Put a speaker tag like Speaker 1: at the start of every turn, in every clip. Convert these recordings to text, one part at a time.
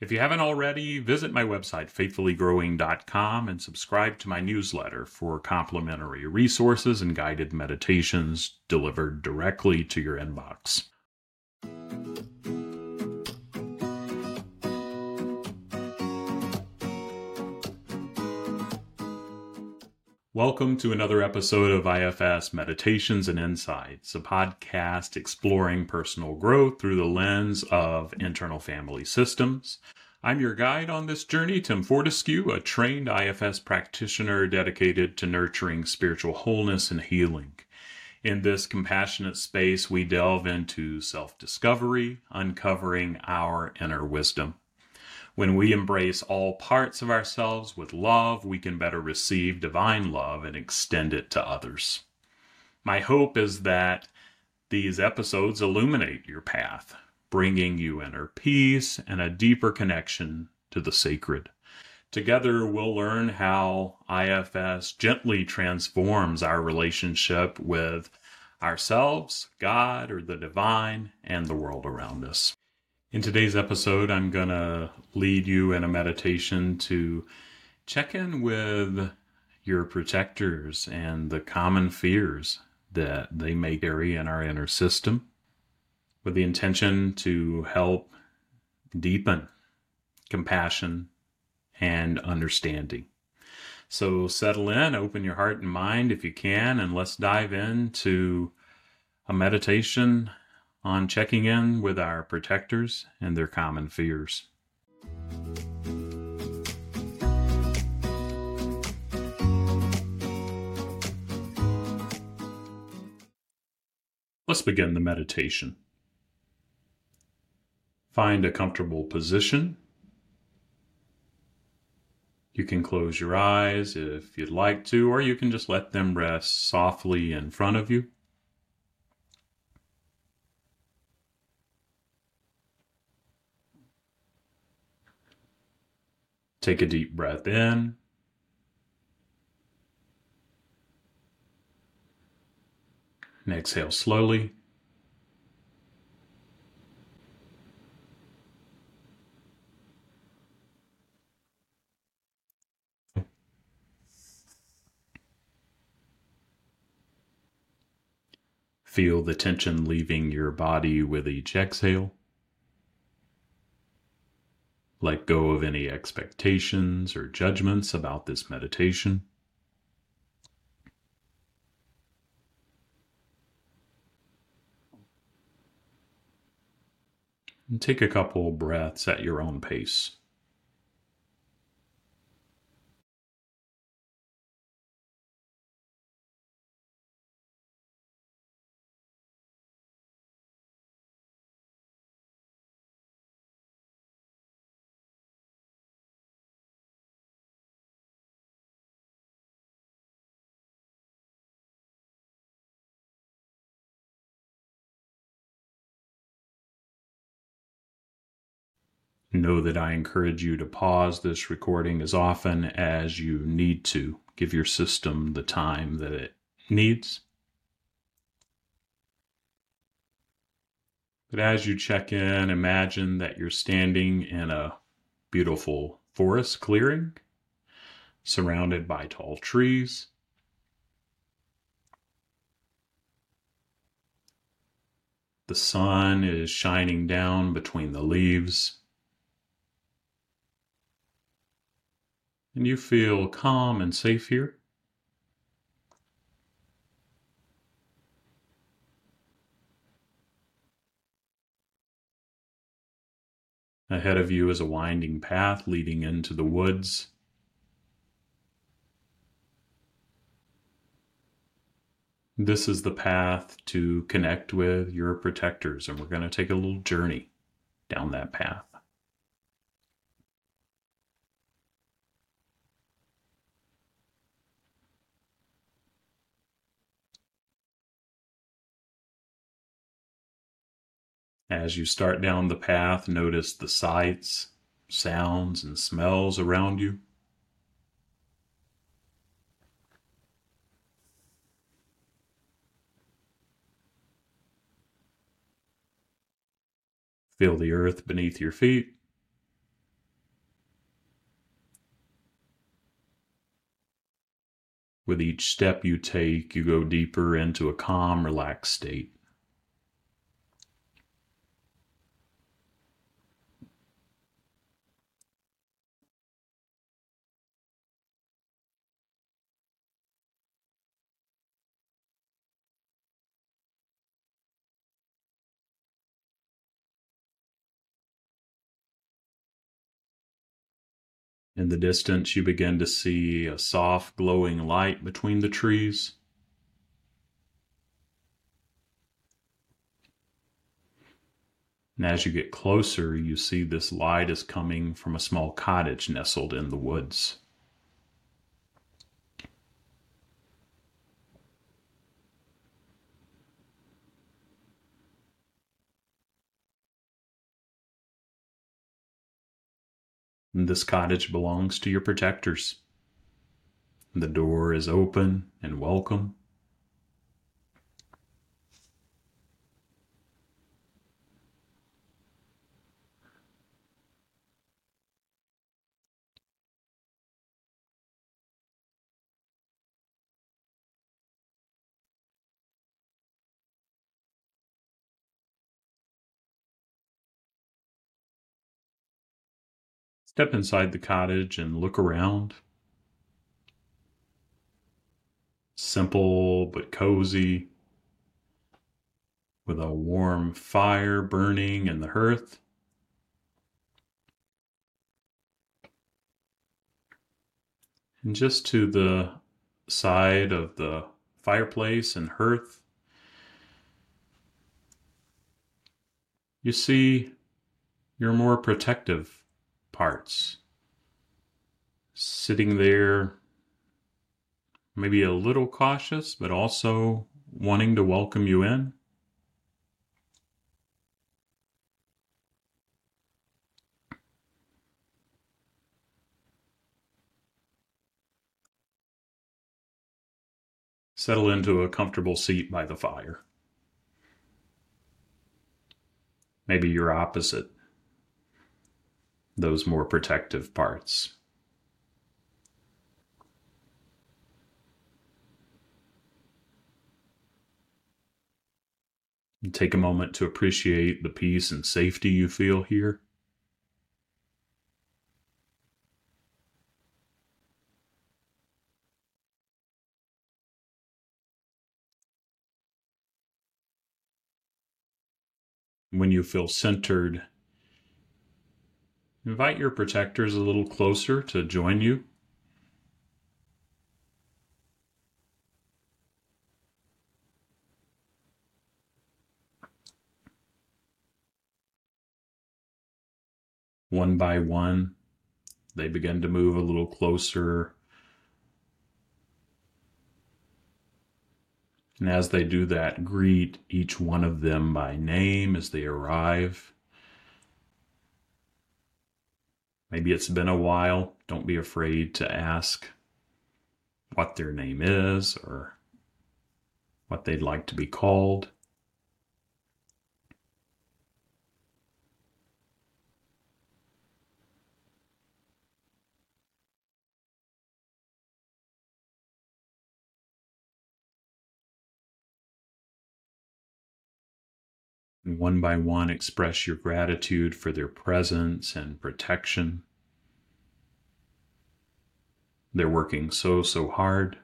Speaker 1: If you haven't already, visit my website, faithfullygrowing.com, and subscribe to my newsletter for complimentary resources and guided meditations delivered directly to your inbox. Welcome to another episode of IFS Meditations and Insights, a podcast exploring personal growth through the lens of internal family systems. I'm your guide on this journey, Tim Fortescue, a trained IFS practitioner dedicated to nurturing spiritual wholeness and healing. In this compassionate space, we delve into self discovery, uncovering our inner wisdom. When we embrace all parts of ourselves with love, we can better receive divine love and extend it to others. My hope is that these episodes illuminate your path, bringing you inner peace and a deeper connection to the sacred. Together, we'll learn how IFS gently transforms our relationship with ourselves, God, or the divine, and the world around us. In today's episode, I'm going to lead you in a meditation to check in with your protectors and the common fears that they may carry in our inner system with the intention to help deepen compassion and understanding. So settle in, open your heart and mind if you can, and let's dive into a meditation on checking in with our protectors and their common fears. Let's begin the meditation. Find a comfortable position. You can close your eyes if you'd like to, or you can just let them rest softly in front of you. Take a deep breath in. And exhale slowly. Feel the tension leaving your body with each exhale. Let go of any expectations or judgments about this meditation. And take a couple breaths at your own pace. Know that I encourage you to pause this recording as often as you need to. Give your system the time that it needs. But as you check in, imagine that you're standing in a beautiful forest clearing surrounded by tall trees. The sun is shining down between the leaves. And you feel calm and safe here. Ahead of you is a winding path leading into the woods. This is the path to connect with your protectors, and we're going to take a little journey down that path. As you start down the path, notice the sights, sounds, and smells around you. Feel the earth beneath your feet. With each step you take, you go deeper into a calm, relaxed state. In the distance, you begin to see a soft, glowing light between the trees. And as you get closer, you see this light is coming from a small cottage nestled in the woods. This cottage belongs to your protectors. The door is open and welcome. Step inside the cottage and look around. Simple but cozy, with a warm fire burning in the hearth. And just to the side of the fireplace and hearth, you see your more protective parts. Sitting there, maybe a little cautious, but also wanting to welcome you in. Settle into a comfortable seat by the fire. Maybe you're opposite those more protective parts. Take a moment to appreciate the peace and safety you feel here. When you feel centered Invite your protectors a little closer to join you. One by one, they begin to move a little closer. And as they do that, greet each one of them by name as they arrive. Maybe it's been a while. Don't be afraid to ask what their name is or what they'd like to be called. and one by one express your gratitude for their presence and protection. They're working so, so hard.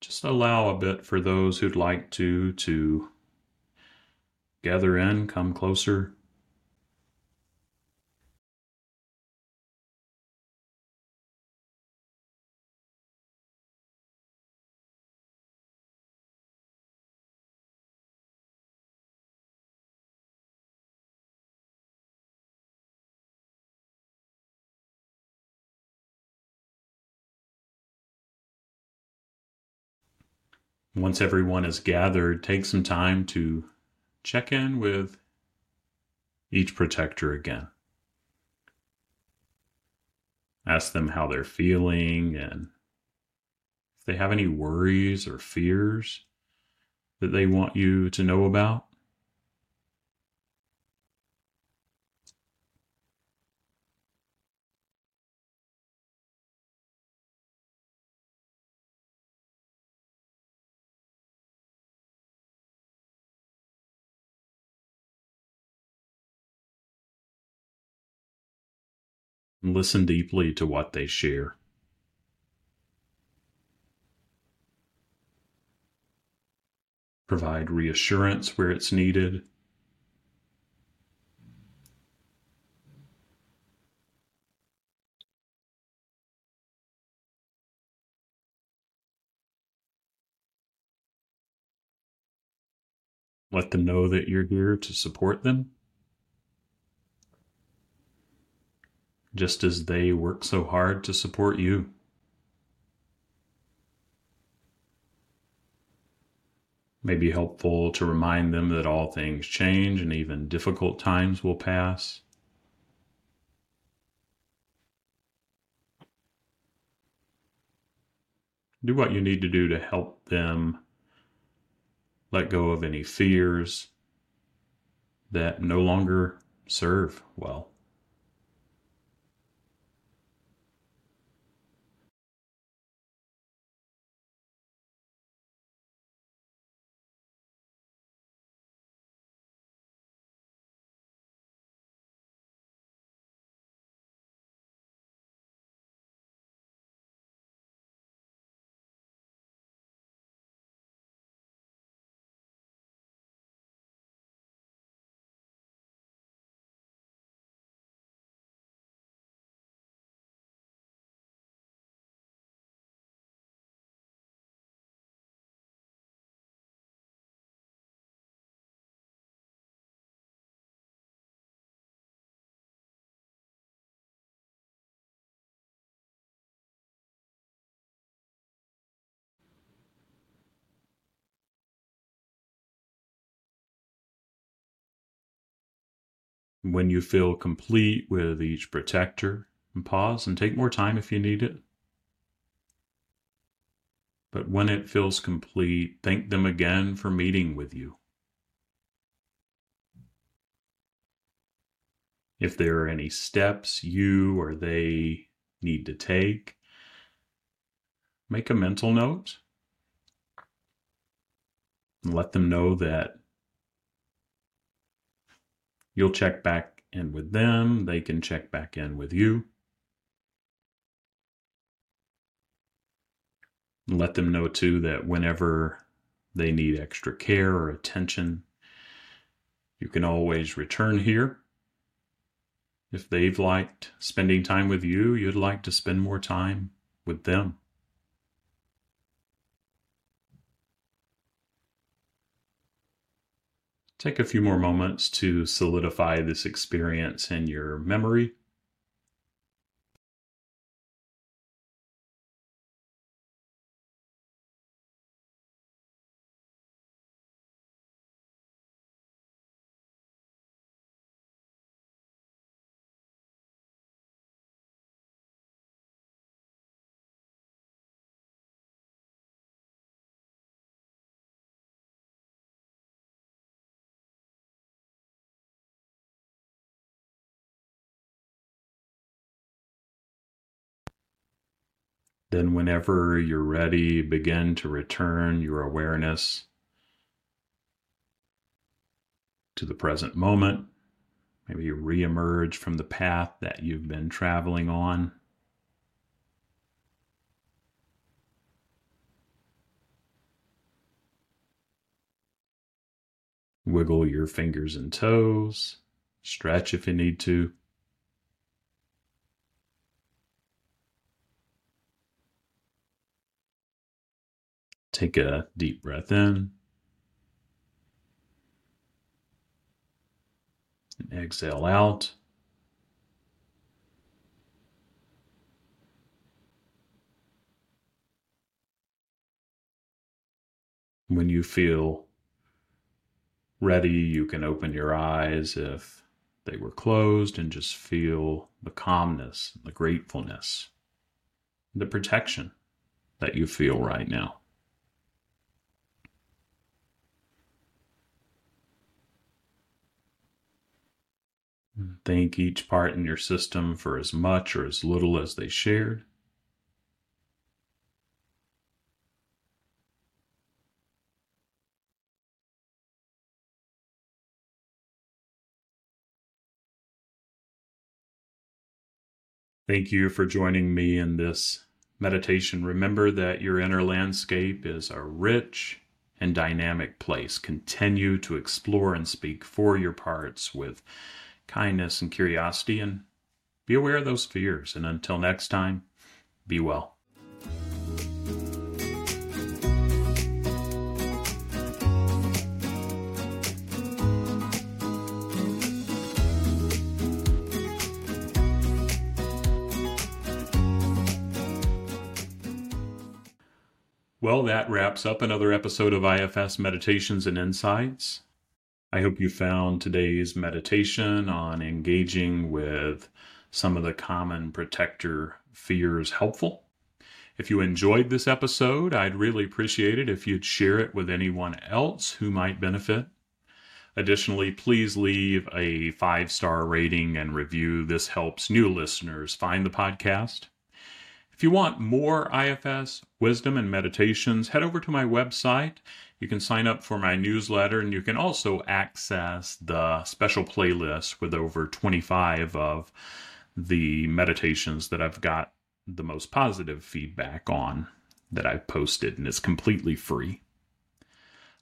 Speaker 1: Just allow a bit for those who'd like to to gather in, come closer. Once everyone is gathered, take some time to check in with each protector again. Ask them how they're feeling and if they have any worries or fears that they want you to know about. And listen deeply to what they share. Provide reassurance where it's needed. Let them know that you're here to support them. Just as they work so hard to support you. may be helpful to remind them that all things change and even difficult times will pass. Do what you need to do to help them let go of any fears that no longer serve well. When you feel complete with each protector, pause and take more time if you need it. But when it feels complete, thank them again for meeting with you. If there are any steps you or they need to take, make a mental note and let them know that You'll check back in with them, they can check back in with you. Let them know too that whenever they need extra care or attention, you can always return here. If they've liked spending time with you, you'd like to spend more time with them. Take a few more moments to solidify this experience in your memory. Then, whenever you're ready, begin to return your awareness to the present moment. Maybe you reemerge from the path that you've been traveling on. Wiggle your fingers and toes, stretch if you need to. Take a deep breath in. And exhale out. When you feel ready, you can open your eyes if they were closed and just feel the calmness, the gratefulness, the protection that you feel right now. Thank each part in your system for as much or as little as they shared. Thank you for joining me in this meditation. Remember that your inner landscape is a rich and dynamic place. Continue to explore and speak for your parts with kindness and curiosity, and be aware of those fears. And until next time, be well. Well, that wraps up another episode of IFS Meditations and Insights. I hope you found today's meditation on engaging with some of the common protector fears helpful. If you enjoyed this episode, I'd really appreciate it if you'd share it with anyone else who might benefit. Additionally, please leave a five star rating and review. This helps new listeners find the podcast. If you want more IFS wisdom and meditations, head over to my website. You can sign up for my newsletter and you can also access the special playlist with over 25 of the meditations that I've got the most positive feedback on that I've posted, and it's completely free.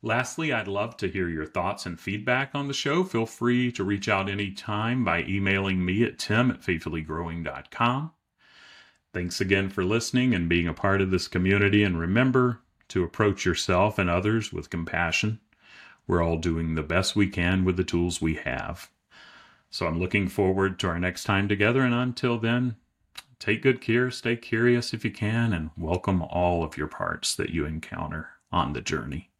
Speaker 1: Lastly, I'd love to hear your thoughts and feedback on the show. Feel free to reach out anytime by emailing me at tim at faithfullygrowing.com. Thanks again for listening and being a part of this community. And remember to approach yourself and others with compassion. We're all doing the best we can with the tools we have. So I'm looking forward to our next time together. And until then, take good care, stay curious if you can, and welcome all of your parts that you encounter on the journey.